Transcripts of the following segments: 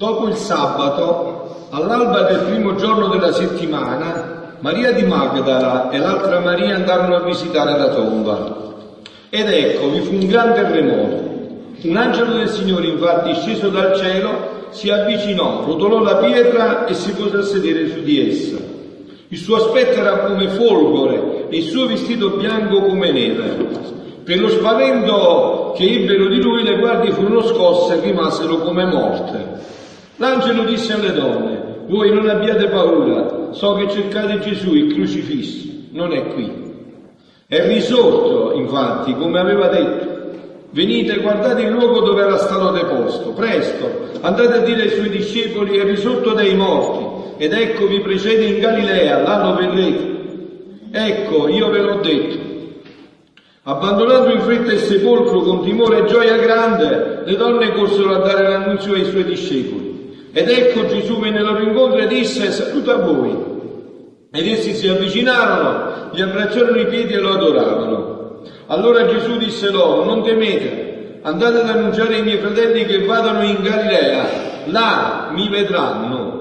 Dopo il sabato, all'alba del primo giorno della settimana, Maria di Magdala e l'altra Maria andarono a visitare la tomba. Ed ecco, vi fu un grande terremoto. Un angelo del Signore, infatti, sceso dal cielo, si avvicinò, rotolò la pietra e si pose a sedere su di essa. Il suo aspetto era come folgore e il suo vestito bianco come neve. Per lo spavento che ebbero di lui, le guardie furono scosse e rimasero come morte. L'angelo disse alle donne, voi non abbiate paura, so che cercate Gesù, il crocifisso, non è qui. È risorto, infatti, come aveva detto. Venite guardate il luogo dove era stato deposto. Presto, andate a dire ai suoi discepoli, è risorto dai morti. Ed ecco vi precede in Galilea, là lo vedrete. Ecco, io ve l'ho detto. Abbandonando in fretta il sepolcro con timore e gioia grande, le donne corsero a dare l'annunzio ai suoi discepoli. Ed ecco Gesù venne loro incontro e disse, saluta a voi. Ed essi si avvicinarono, gli abbracciarono i piedi e lo adoravano. Allora Gesù disse loro, non temete, andate ad annunciare ai miei fratelli che vadano in Galilea, là mi vedranno.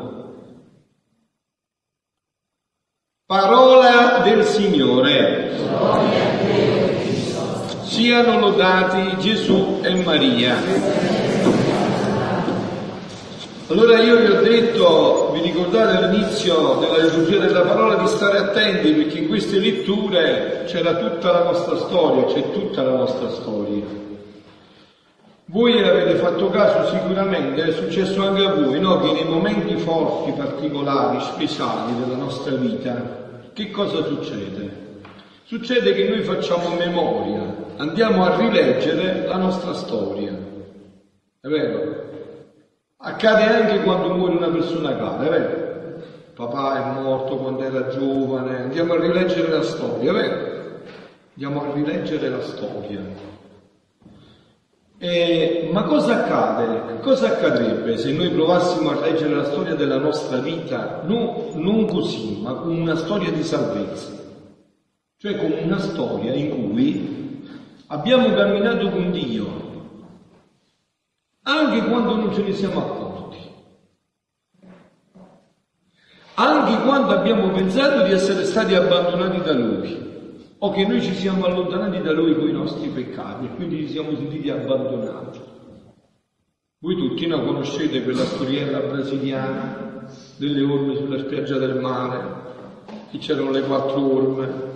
Parola del Signore. Siano lodati Gesù e Maria. Allora io vi ho detto, vi ricordate all'inizio della liturgia della parola di stare attenti perché in queste letture c'era tutta la nostra storia, c'è tutta la nostra storia. Voi avete fatto caso sicuramente, è successo anche a voi, no? che nei momenti forti, particolari, speciali della nostra vita, che cosa succede? Succede che noi facciamo memoria, andiamo a rileggere la nostra storia. È vero? Accade anche quando muore una persona cara, vero? Papà è morto quando era giovane, andiamo a rileggere la storia, vero? Andiamo a rileggere la storia. E, ma cosa accade? Cosa accadrebbe se noi provassimo a leggere la storia della nostra vita no, non così, ma con una storia di salvezza? Cioè con una storia in cui abbiamo camminato con Dio, anche quando non ce ne siamo accorti, anche quando abbiamo pensato di essere stati abbandonati da Lui. O che noi ci siamo allontanati da Lui con i nostri peccati e quindi ci siamo sentiti abbandonati. Voi tutti no, conoscete quella storiella brasiliana delle orme sulla spiaggia del mare, che c'erano le quattro orme.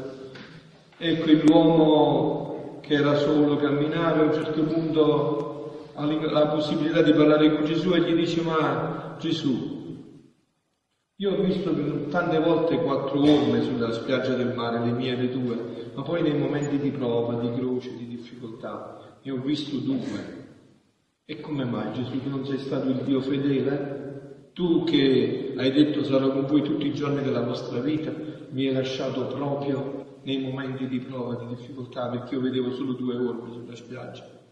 E quell'uomo che era solo camminava a un certo punto ha la possibilità di parlare con Gesù e gli dice ma Gesù, io ho visto tante volte quattro orme sulla spiaggia del mare, le mie e le tue, ma poi nei momenti di prova, di croce, di difficoltà, ne ho visto due. E come mai Gesù tu non sei stato il Dio fedele? Tu che hai detto sarò con voi tutti i giorni della vostra vita, mi hai lasciato proprio nei momenti di prova, di difficoltà, perché io vedevo solo due orme sulla spiaggia.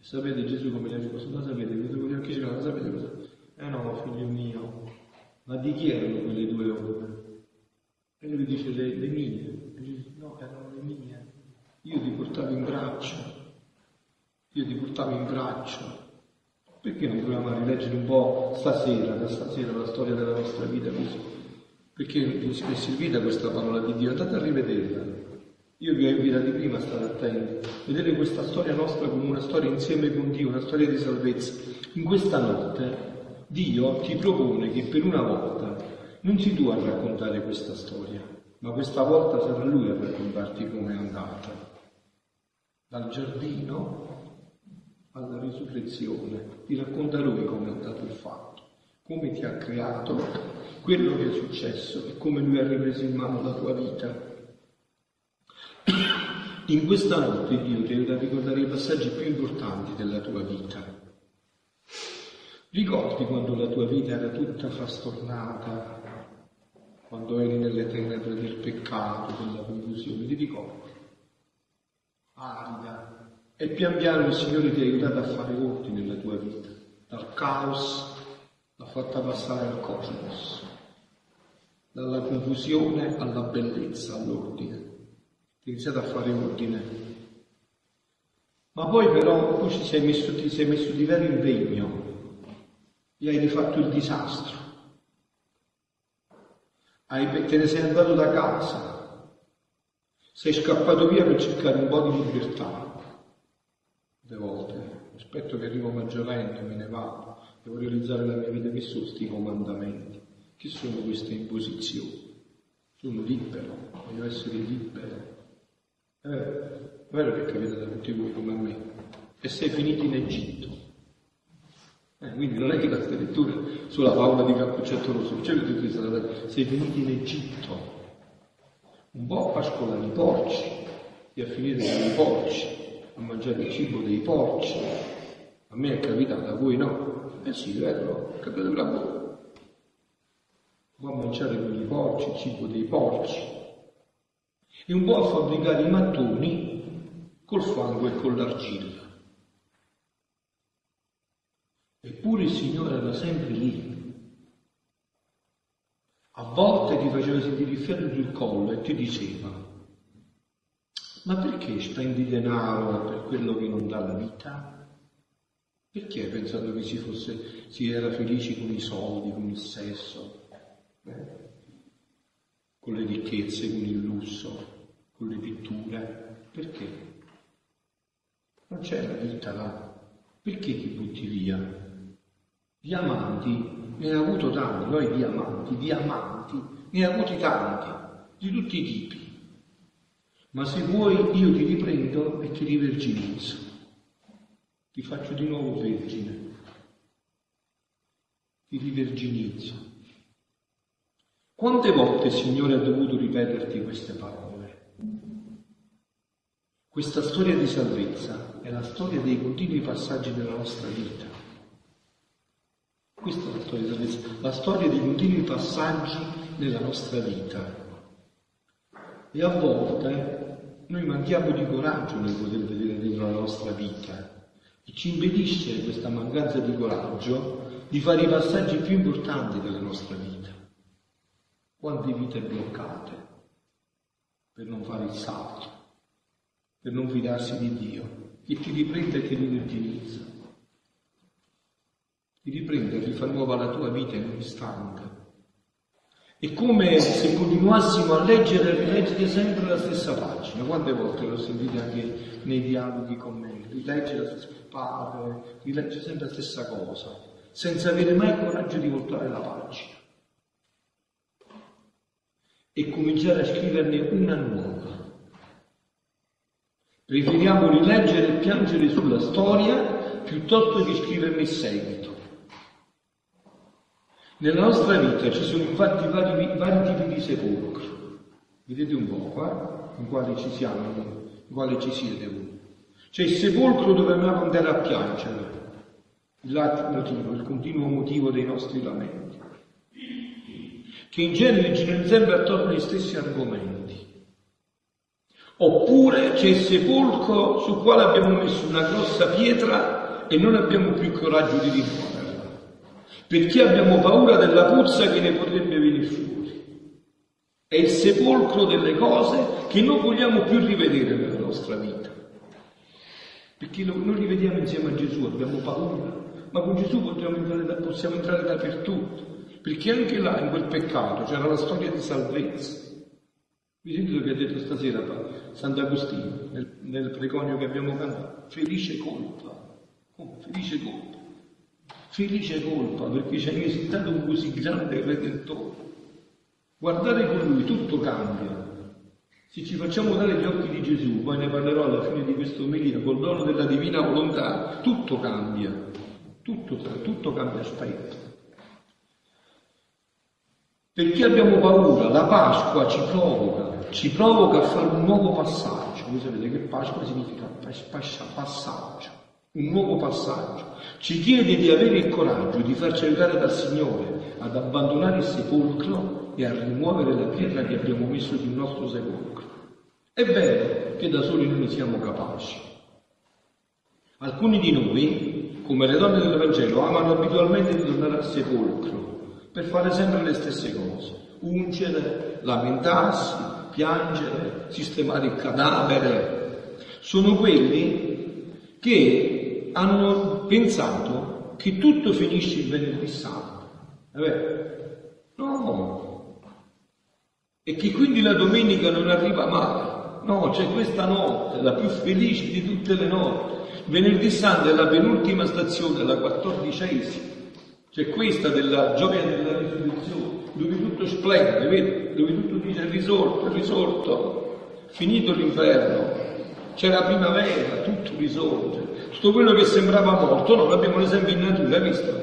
Sapete Gesù come gli ha risposto? Lo sapete, vedo con gli occhi lo sapete cosa? Eh no, figlio mio, ma di chi erano quelle due ore? E lui dice le, le mie. E dice, no, erano le mie. Io ti portavo in braccio. Io ti portavo in braccio. Perché non proviamo a rileggere un po' stasera, da stasera, la storia della nostra vita così? Perché vi è servita questa parola di Dio? Andate a rivederla. Io vi ho invitato prima a stare attenti, vedete questa storia nostra come una storia insieme con Dio, una storia di salvezza. In questa notte Dio ti propone che per una volta non si tu a raccontare questa storia, ma questa volta sarà Lui a raccontarti come è andata. Dal giardino alla risurrezione, ti racconta Lui come è andato il fatto, come ti ha creato, quello che è successo e come Lui ha ripreso in mano la tua vita in questa notte Dio ti aiuta a ricordare i passaggi più importanti della tua vita. Ricordi quando la tua vita era tutta frastornata, quando eri nelle tenebre del peccato, della confusione, ti ricordi? Arida. E pian piano il Signore ti ha aiutato a fare ordine nella tua vita, dal caos l'ha fatta passare al cosmos, dalla confusione alla bellezza, all'ordine iniziato a fare ordine. Ma poi però tu ci sei messo, ti sei messo di vero impegno e hai rifatto il disastro. Hai, te ne sei andato da casa, sei scappato via per cercare un po' di libertà. Le volte, aspetto che arrivo maggiormente, me ne vado, devo realizzare la mia vita, che sono questi comandamenti, che sono queste imposizioni. Sono libero, voglio essere libero. Eh, vero che capita da tutti voi come a me. E sei finito in Egitto. Eh, quindi non è che la scrittura sulla favola di Cappuccetto Rosso, c'è detto sei finito in Egitto, un po' a pascolare i porci e a finire con i porci, a mangiare il cibo dei porci. A me è capitato, a voi no? Eh sì, vero, è capitato a voi. Un po' a mangiare con i porci, il cibo dei porci. E un po' a fabbricare i mattoni col fango e con l'argilla. Eppure il Signore era sempre lì. A volte ti faceva sentire il fiato sul collo e ti diceva, ma perché spendi denaro per quello che non dà la vita? Perché hai pensato che si, fosse, si era felici con i soldi, con il sesso, eh? con le ricchezze, con il lusso, con le pitture? Perché? Non c'è la vita là. Perché ti butti via? Diamanti ne ha avuto tanti, noi diamanti, diamanti, ne ha avuti tanti, di tutti i tipi. Ma se vuoi io ti riprendo e ti riverginizzo, ti faccio di nuovo vergine, ti riverginizzo. Quante volte il Signore ha dovuto ripeterti queste parole? Questa storia di salvezza è la storia dei continui passaggi della nostra vita. Questa è la storia della la storia dei continui passaggi nella nostra vita. E a volte noi manchiamo di coraggio nel poter vedere dentro la nostra vita e ci impedisce questa mancanza di coraggio di fare i passaggi più importanti della nostra vita. Quante vite bloccate per non fare il salto, per non fidarsi di Dio, che ti riprende e ti riverginizza ti riprende, rifà nuova la tua vita in un istante. È come se continuassimo a leggere e rileggere sempre la stessa pagina. Quante volte l'ho sentito anche nei dialoghi con me? Rilegge la stessa padre, rilegge sempre la stessa cosa, senza avere mai il coraggio di voltare la pagina. E cominciare a scriverne una nuova. Preferiamo rileggere e piangere sulla storia piuttosto che scriverne il seguito. Nella nostra vita ci sono infatti vari, vari tipi di sepolcro. Vedete un po' qua, in quale ci siamo, in quale ci siete voi. C'è il sepolcro dove dobbiamo andare a piangere, il motivo, il continuo motivo dei nostri lamenti, che in genere girano sempre attorno agli stessi argomenti. Oppure c'è il sepolcro sul quale abbiamo messo una grossa pietra e non abbiamo più coraggio di rimuovere perché abbiamo paura della puzza che ne potrebbe venire fuori. È il sepolcro delle cose che non vogliamo più rivedere nella nostra vita. Perché noi li vediamo insieme a Gesù, abbiamo paura, ma con Gesù entrare, da, possiamo entrare dappertutto, perché anche là, in quel peccato, c'era la storia di salvezza. Vi sentite che ha detto stasera Sant'Agostino, nel, nel preconio che abbiamo cantato? Felice colpa. Come? Felice colpa felice colpa perché ci hai esitato un così grande Redentore. Guardate con lui, tutto cambia. Se ci facciamo dare gli occhi di Gesù, poi ne parlerò alla fine di questo omelia, col dono della divina volontà, tutto cambia, tutto, tutto cambia aspetto. Perché abbiamo paura? La Pasqua ci provoca, ci provoca a fare un nuovo passaggio. Voi sapete che Pasqua significa passaggio un nuovo passaggio. Ci chiede di avere il coraggio di farci aiutare dal Signore ad abbandonare il sepolcro e a rimuovere la pietra che abbiamo messo sul nostro sepolcro. È vero che da soli non ne siamo capaci. Alcuni di noi, come le donne del Vangelo, amano abitualmente di tornare al sepolcro per fare sempre le stesse cose. Ungere, lamentarsi, piangere, sistemare il cadavere. Sono quelli che hanno pensato che tutto finisce il venerdì santo. Vero? No. E che quindi la domenica non arriva mai. No, c'è questa notte, la più felice di tutte le notti. Venerdì santo è la penultima stazione, la quattordicesima. C'è questa della gioia della risurrezione, dove tutto splende, vedi? Dove tutto dice risorto, risorto, finito l'inferno, c'è la primavera, tutto risorge. Tutto quello che sembrava morto, no, l'abbiamo l'esempio in natura, hai visto?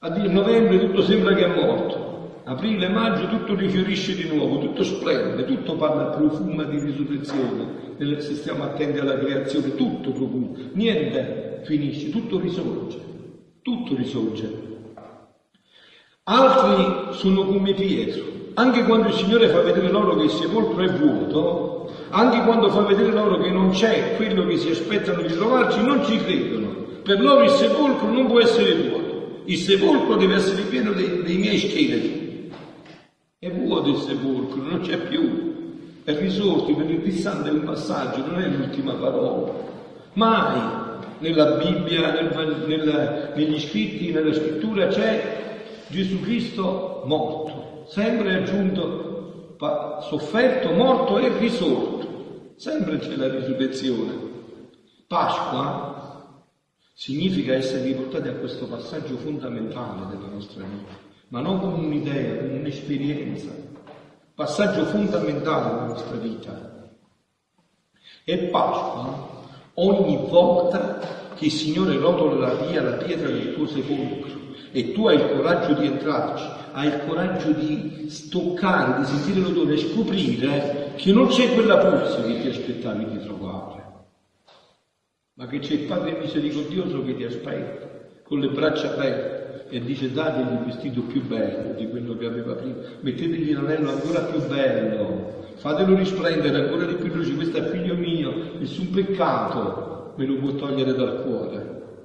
A novembre tutto sembra che è morto. Aprile, maggio tutto rifiorisce di nuovo, tutto splende, tutto parla profuma di risurrezione, se stiamo attenti alla creazione, tutto profuma, niente finisce, tutto risorge, tutto risorge. Altri sono come Pietro, anche quando il Signore fa vedere loro che il sepolcro è vuoto, anche quando fa vedere loro che non c'è quello che si aspettano di trovarci, non ci credono. Per loro il sepolcro non può essere vuoto, il sepolcro deve essere pieno dei, dei miei scheletri. È vuoto il sepolcro, non c'è più. È risorto, venerdì santo è un passaggio, non è l'ultima parola. Mai nella Bibbia, nel, nel, negli scritti, nella scrittura c'è Gesù Cristo morto, sempre aggiunto sofferto, morto e risorto. Sempre c'è la risurrezione. Pasqua significa essere riportati a questo passaggio fondamentale della nostra vita ma non come un'idea, come un'esperienza, passaggio fondamentale della nostra vita. E Pasqua, ogni volta che il Signore rotola via la pietra del tuo sepolcro e tu hai il coraggio di entrarci, hai il coraggio di stoccare, di sentire l'odore e scoprire che non c'è quella puzza che ti aspettavi di trovare, ma che c'è il Padre misericordioso che ti aspetta con le braccia aperte e dice dategli il vestito più bello di quello che aveva prima, mettetegli l'anello ancora più bello, fatelo risplendere ancora di più luce, questo è figlio mio, nessun peccato me lo può togliere dal cuore,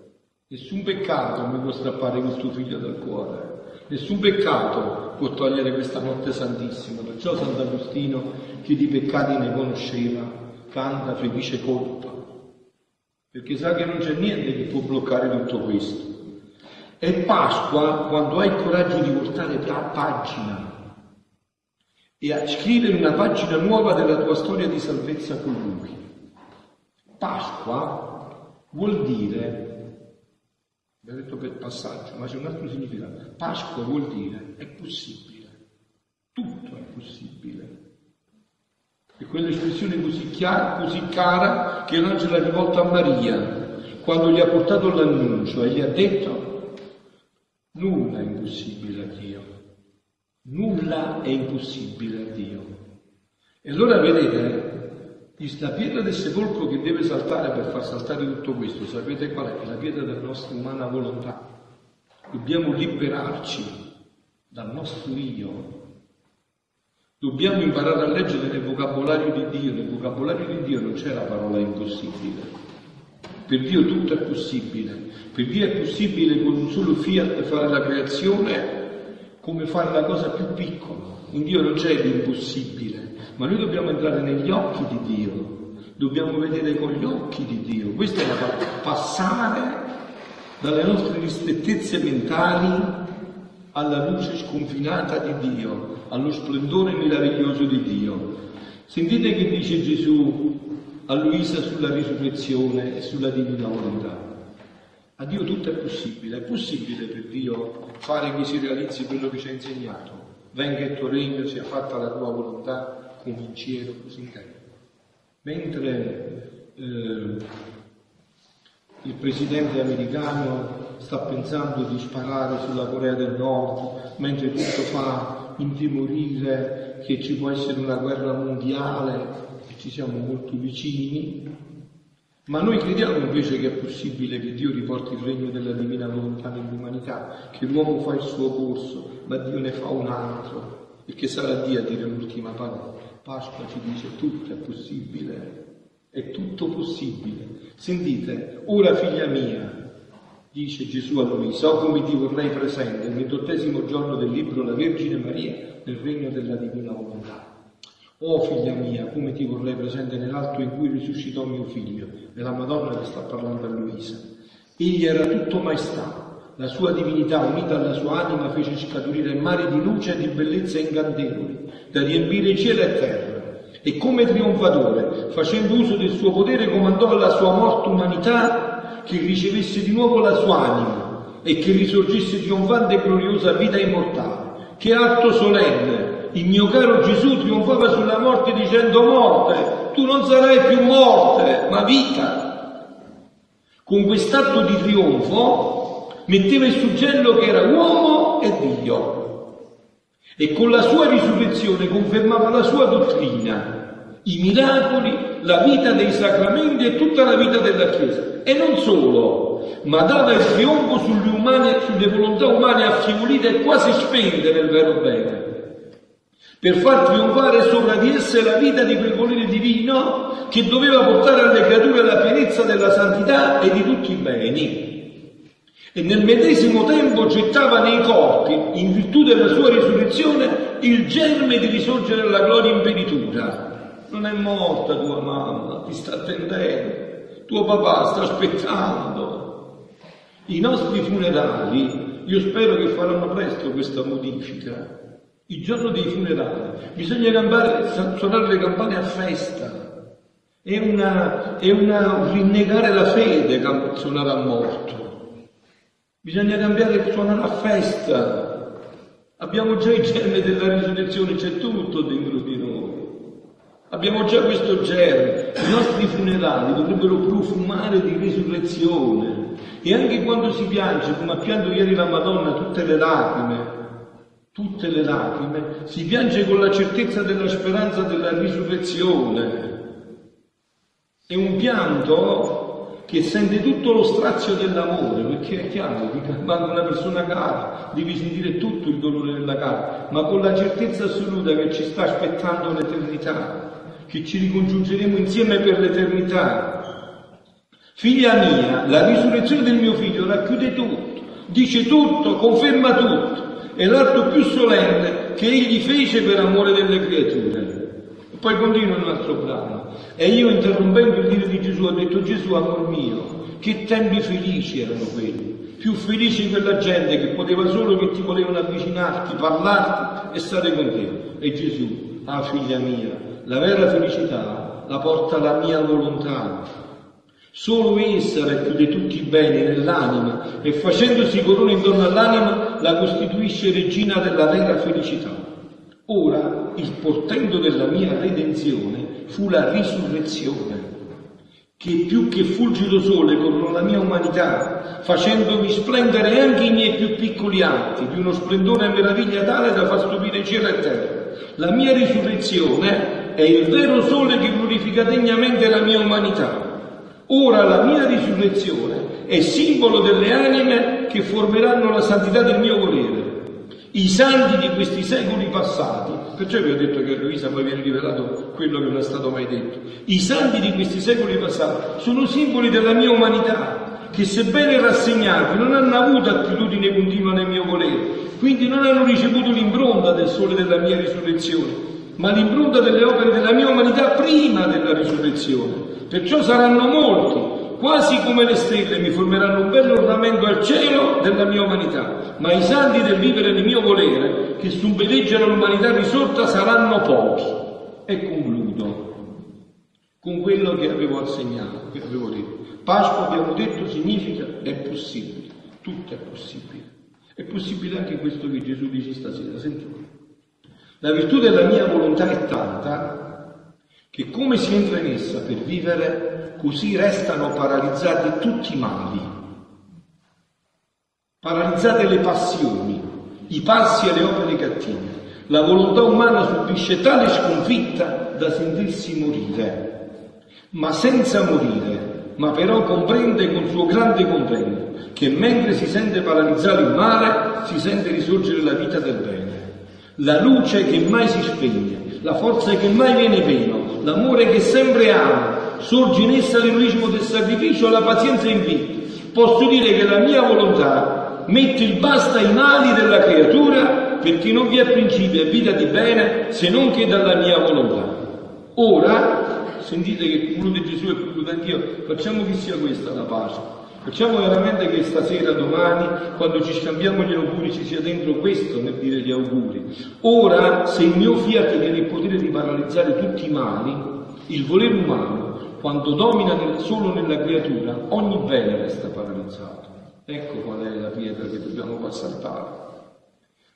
nessun peccato mi può strappare questo figlio dal cuore, nessun peccato può togliere questa notte santissima, perciò Sant'Agostino che di peccati ne conosceva, canta felice colpa, perché sa che non c'è niente che può bloccare tutto questo. È Pasqua quando hai il coraggio di portare a pagina e a scrivere una pagina nuova della tua storia di salvezza con Lui. Pasqua vuol dire, abbiamo detto per passaggio, ma c'è un altro significato. Pasqua vuol dire è possibile, tutto è possibile. E quell'espressione così chiara, così cara, che l'angelo ha rivolto a Maria quando gli ha portato l'annuncio e gli ha detto Nulla è impossibile. Nulla è impossibile a Dio. E allora vedete, la pietra del sepolcro che deve saltare per far saltare tutto questo, sapete qual è? È la pietra della nostra umana volontà. Dobbiamo liberarci dal nostro io. Dobbiamo imparare a leggere nel vocabolario di Dio. Nel vocabolario di Dio non c'è la parola impossibile. Per Dio tutto è possibile. Per Dio è possibile con un solo fiat fare la creazione come fare la cosa più piccola. In Dio non c'è l'impossibile, ma noi dobbiamo entrare negli occhi di Dio, dobbiamo vedere con gli occhi di Dio. Questa è la parte, passare dalle nostre ristrettezze mentali alla luce sconfinata di Dio, allo splendore meraviglioso di Dio. Sentite che dice Gesù a Luisa sulla risurrezione e sulla divina volontà. A Dio tutto è possibile, è possibile per Dio fare che si realizzi quello che ci ha insegnato. Venga il tuo regno, sia fatta la tua volontà, come in cielo, così in terra. Mentre eh, il presidente americano sta pensando di sparare sulla Corea del Nord, mentre tutto fa intimorire che ci può essere una guerra mondiale, ci siamo molto vicini, ma noi crediamo invece che è possibile che Dio riporti il regno della divina volontà nell'umanità, che l'uomo fa il suo corso, ma Dio ne fa un altro, e che sarà Dio a dire l'ultima parola. Pasqua ci dice tutto è possibile, è tutto possibile. Sentite, ora figlia mia, dice Gesù a lui, so come ti vorrei presente nel ventottesimo giorno del libro La Vergine Maria nel regno della divina volontà. Oh figlia mia, come ti vorrei presente nell'atto in cui risuscitò mio figlio, e la Madonna che sta parlando a Luisa. Egli era tutto maestà. La sua divinità, unita alla sua anima, fece scaturire mari di luce e di bellezza incantevoli, da riempire cielo e terra. E come trionfatore, facendo uso del suo potere, comandò alla sua morte umanità che ricevesse di nuovo la sua anima e che risorgesse trionfante e gloriosa vita immortale. Che atto solenne! Il mio caro Gesù trionfava sulla morte dicendo morte, tu non sarai più morte, ma vita. Con quest'atto di trionfo metteva il suggello che era uomo e Dio e con la sua risurrezione confermava la sua dottrina, i miracoli, la vita dei sacramenti e tutta la vita della Chiesa. E non solo, ma dava il trionfo sulle, umane, sulle volontà umane affievolite e quasi spente nel vero bene, per far trionfare sopra di esse la vita di quel volere divino che doveva portare alle creature la pienezza della santità e di tutti i beni e nel medesimo tempo gettava nei corpi, in virtù della sua risurrezione, il germe di risorgere alla gloria impeditura. Non è morta tua mamma, ti sta attendendo, tuo papà sta aspettando. I nostri funerali, io spero che faranno presto questa modifica. Il giorno dei funerali bisogna campare, suonare le campane a festa. È, una, è una rinnegare la fede suonare a morto. Bisogna cambiare il suonare a festa. Abbiamo già i germi della risurrezione, c'è tutto dentro di noi. Abbiamo già questo germe. I nostri funerali dovrebbero profumare di risurrezione. E anche quando si piange, come ha pianto ieri la Madonna, tutte le lacrime, tutte le lacrime, si piange con la certezza della speranza della risurrezione. È un pianto che sente tutto lo strazio dell'amore, perché è chiaro quando una persona cara devi sentire tutto il dolore della cara, ma con la certezza assoluta che ci sta aspettando l'eternità, che ci ricongiungeremo insieme per l'eternità. Figlia mia, la risurrezione del mio figlio racchiude tutto, dice tutto, conferma tutto, è l'atto più solenne che egli fece per amore delle creature. Poi continua un altro brano. E io interrompendo il dire di Gesù ho detto Gesù, amor mio, che tempi felici erano quelli. Più felici quella gente che poteva solo che ti volevano avvicinarti, parlarti e stare con te. E Gesù, ah figlia mia, la vera felicità la porta la mia volontà. Solo essa racchiude tutti i beni nell'anima e facendosi corona intorno all'anima la costituisce regina della vera felicità. Ora il portento della mia redenzione fu la risurrezione, che più che fulgido sole contro la mia umanità, facendomi splendere anche i miei più piccoli atti, di uno splendore e meraviglia tale da far stupire cielo e terra. La mia risurrezione è il vero sole che glorifica degnamente la mia umanità. Ora la mia risurrezione è simbolo delle anime che formeranno la santità del mio volere i santi di questi secoli passati, perciò vi ho detto che a Luisa poi viene rivelato quello che non è stato mai detto, i santi di questi secoli passati sono simboli della mia umanità, che sebbene rassegnati non hanno avuto attitudine continua nel mio volere, quindi non hanno ricevuto l'impronta del sole della mia risurrezione, ma l'impronta delle opere della mia umanità prima della risurrezione. Perciò saranno molti quasi come le stelle mi formeranno un bello ornamento al cielo della mia umanità, ma i santi del vivere nel mio volere, che subbeleggiano l'umanità risorta, saranno pochi. E concludo con quello che avevo assegnato, che avevo detto. Pasqua, abbiamo detto, significa è possibile, tutto è possibile. È possibile anche questo che Gesù dice stasera, sentite. La virtù della mia volontà è tanta che come si entra in essa per vivere così restano paralizzati tutti i mali, paralizzate le passioni, i passi e le opere cattive. La volontà umana subisce tale sconfitta da sentirsi morire, ma senza morire, ma però comprende con suo grande comprendo che mentre si sente paralizzare il male, si sente risorgere la vita del bene. La luce che mai si spegne, la forza che mai viene meno, l'amore che sempre ama, sorge in essa l'eroismo del sacrificio e la pazienza infinita. Posso dire che la mia volontà mette il basta ai mali della creatura perché non vi è principio e vita di bene se non che dalla mia volontà. Ora, sentite che conclude Gesù e conclude anch'io, facciamo che sia questa la pace. Facciamo veramente che stasera, domani, quando ci scambiamo gli auguri, ci sia dentro questo nel dire gli auguri. Ora, se il mio fiat tiene il potere di paralizzare tutti i mali, il volere umano, quando domina nel, solo nella creatura, ogni bene resta paralizzato. Ecco qual è la pietra che dobbiamo far saltare.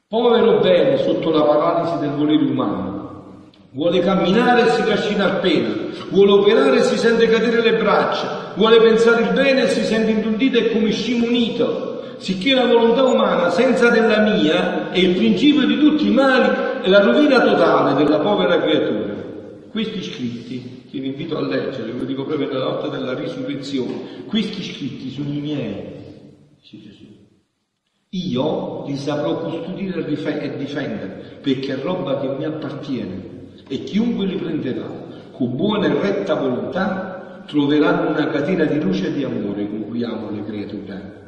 Povero bene sotto la paralisi del volere umano, Vuole camminare e si trascina appena, vuole operare e si sente cadere le braccia, vuole pensare il bene e si sente intondito e come scimunito, sicché la volontà umana senza della mia è il principio di tutti i mali e la rovina totale della povera creatura. Questi scritti, che vi invito a leggere, ve lo dico proprio nella notte della risurrezione, questi scritti sono i miei, dice Gesù. Io li saprò custodire e difendere, perché è roba che mi appartiene e chiunque li prenderà con buona e retta volontà troverà una catena di luce e di amore con cui amo le creature.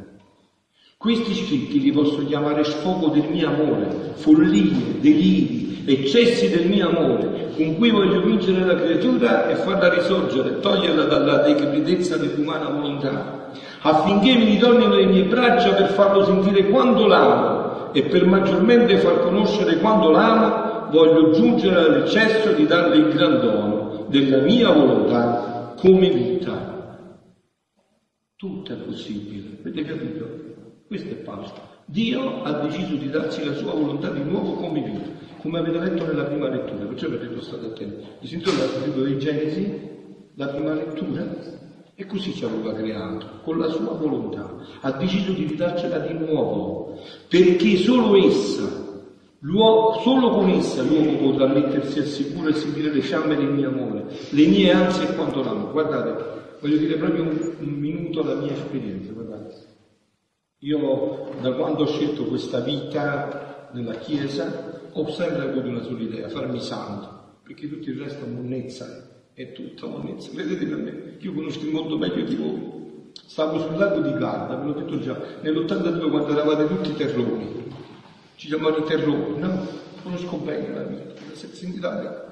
Questi scritti li posso chiamare sfogo del mio amore, follie, deliri, eccessi del mio amore, con cui voglio vincere la creatura e farla risorgere, toglierla dalla decrepitezza dell'umana volontà, affinché mi ritornino le mie braccia per farlo sentire quando l'amo e per maggiormente far conoscere quando l'amo voglio giungere all'eccesso di darle il gran dono della mia volontà come vita. Tutto è possibile, avete capito? Questo è Pasqua. Dio ha deciso di darci la sua volontà di nuovo come vita, come avete letto nella prima lettura, perciò avete detto state attenti. Vi sentite il libro di Genesi, la prima lettura? E così ci aveva creato, con la sua volontà. Ha deciso di ridarcela di nuovo, perché solo essa L'uomo, solo con essa l'uomo potrà mettersi al sicuro e sentire le fiamme del mio amore, le mie ansie e quanto l'amo. Guardate, voglio dire proprio un, un minuto la mia esperienza, guardate. Io da quando ho scelto questa vita nella Chiesa ho sempre avuto una sola idea, farmi santo, perché tutto il resto è monnezza, è tutta monnezza. Vedete per me, io conosco il mondo meglio di voi. Stavo sul lago di Garda, ve l'ho detto già, nell'82 quando eravate tutti terroni, ci chiamano i terrori, no? Conosco bene la vita, la sensibilità,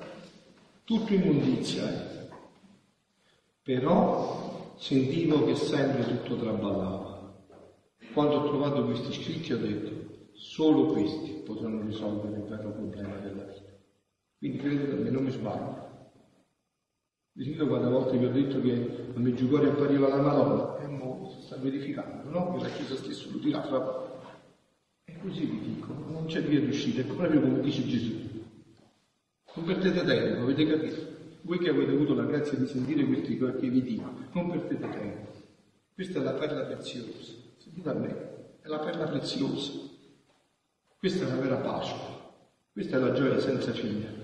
tutto immondizia, eh? Però sentivo che sempre tutto traballava. Quando ho trovato questi scritti ho detto, solo questi potranno risolvere il vero problema della vita. Quindi credete a me, non mi sbaglio. Vi sento quante volte vi ho detto che a Meggiugorio appariva la Madonna, e mo si sta verificando, no? Che la Chiesa stessa lo dirà fra poco. Così vi dico, non c'è via d'uscita, è proprio come dice Gesù. Non perdete tempo, avete capito? Voi che avete avuto la grazia di sentire questi che vi dico, non perdete tempo. Questa è la perla preziosa. Sentite a me, è la perla preziosa. Questa è la vera Pasqua. Questa è la gioia senza fine.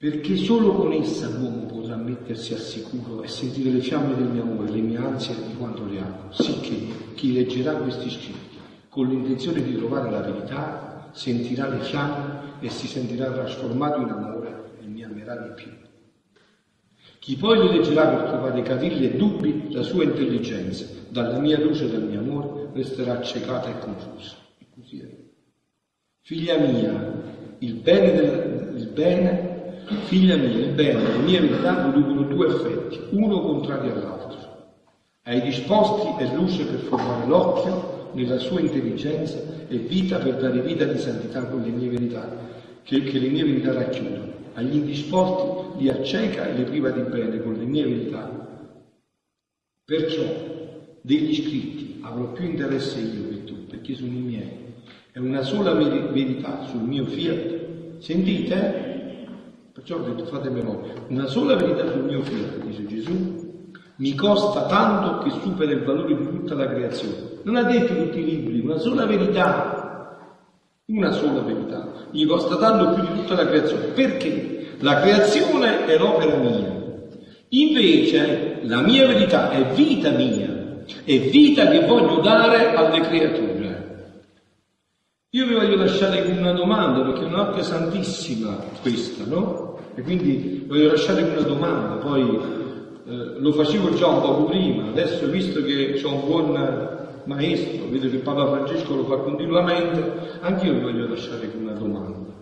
Perché solo con essa l'uomo potrà mettersi al sicuro e sentire le fiamme del mio amore, le mie ansie di quanto le amo, sicché chi leggerà questi scritti con l'intenzione di trovare la verità sentirà le fiamme e si sentirà trasformato in amore e mi amerà di più. Chi poi li leggerà per trovare cavilli e dubbi, la sua intelligenza, dalla mia luce e dal mio amore, resterà accecata e confusa. E così è. Figlia mia, il bene, del, il bene, figlia mia, il bene e la mia verità producono due effetti, uno contrario all'altro. Hai disposti è luce per formare l'occhio nella sua intelligenza e vita per dare vita di santità con le mie verità, che, che le mie verità racchiudono. Agli indisposti li acceca e li priva di bene con le mie verità. Perciò degli scritti avrò più interesse io che tu, perché sono i miei. È una sola verità sul mio fiat. Sentite? Perciò ho detto fate memoria. Una sola verità sul mio fiat, dice Gesù, mi costa tanto che supera il valore di tutta la creazione. Non ha detto tutti i libri, una sola verità, una sola verità, gli costa tanto più di tutta la creazione. Perché? La creazione è l'opera mia. Invece la mia verità è vita mia, è vita che voglio dare alle creature. Io vi voglio lasciare con una domanda, perché è un'arte santissima questa, no? E quindi voglio lasciare con una domanda, poi eh, lo facevo già un poco prima, adesso visto che c'è un buon maestro, vedo che Papa Francesco lo fa continuamente, anche io vi voglio lasciare con una domanda.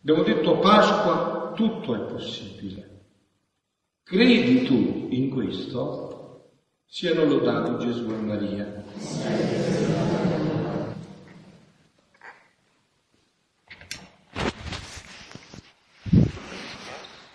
Abbiamo detto a Pasqua tutto è possibile. Credi tu in questo? Siano lodati Gesù e Maria.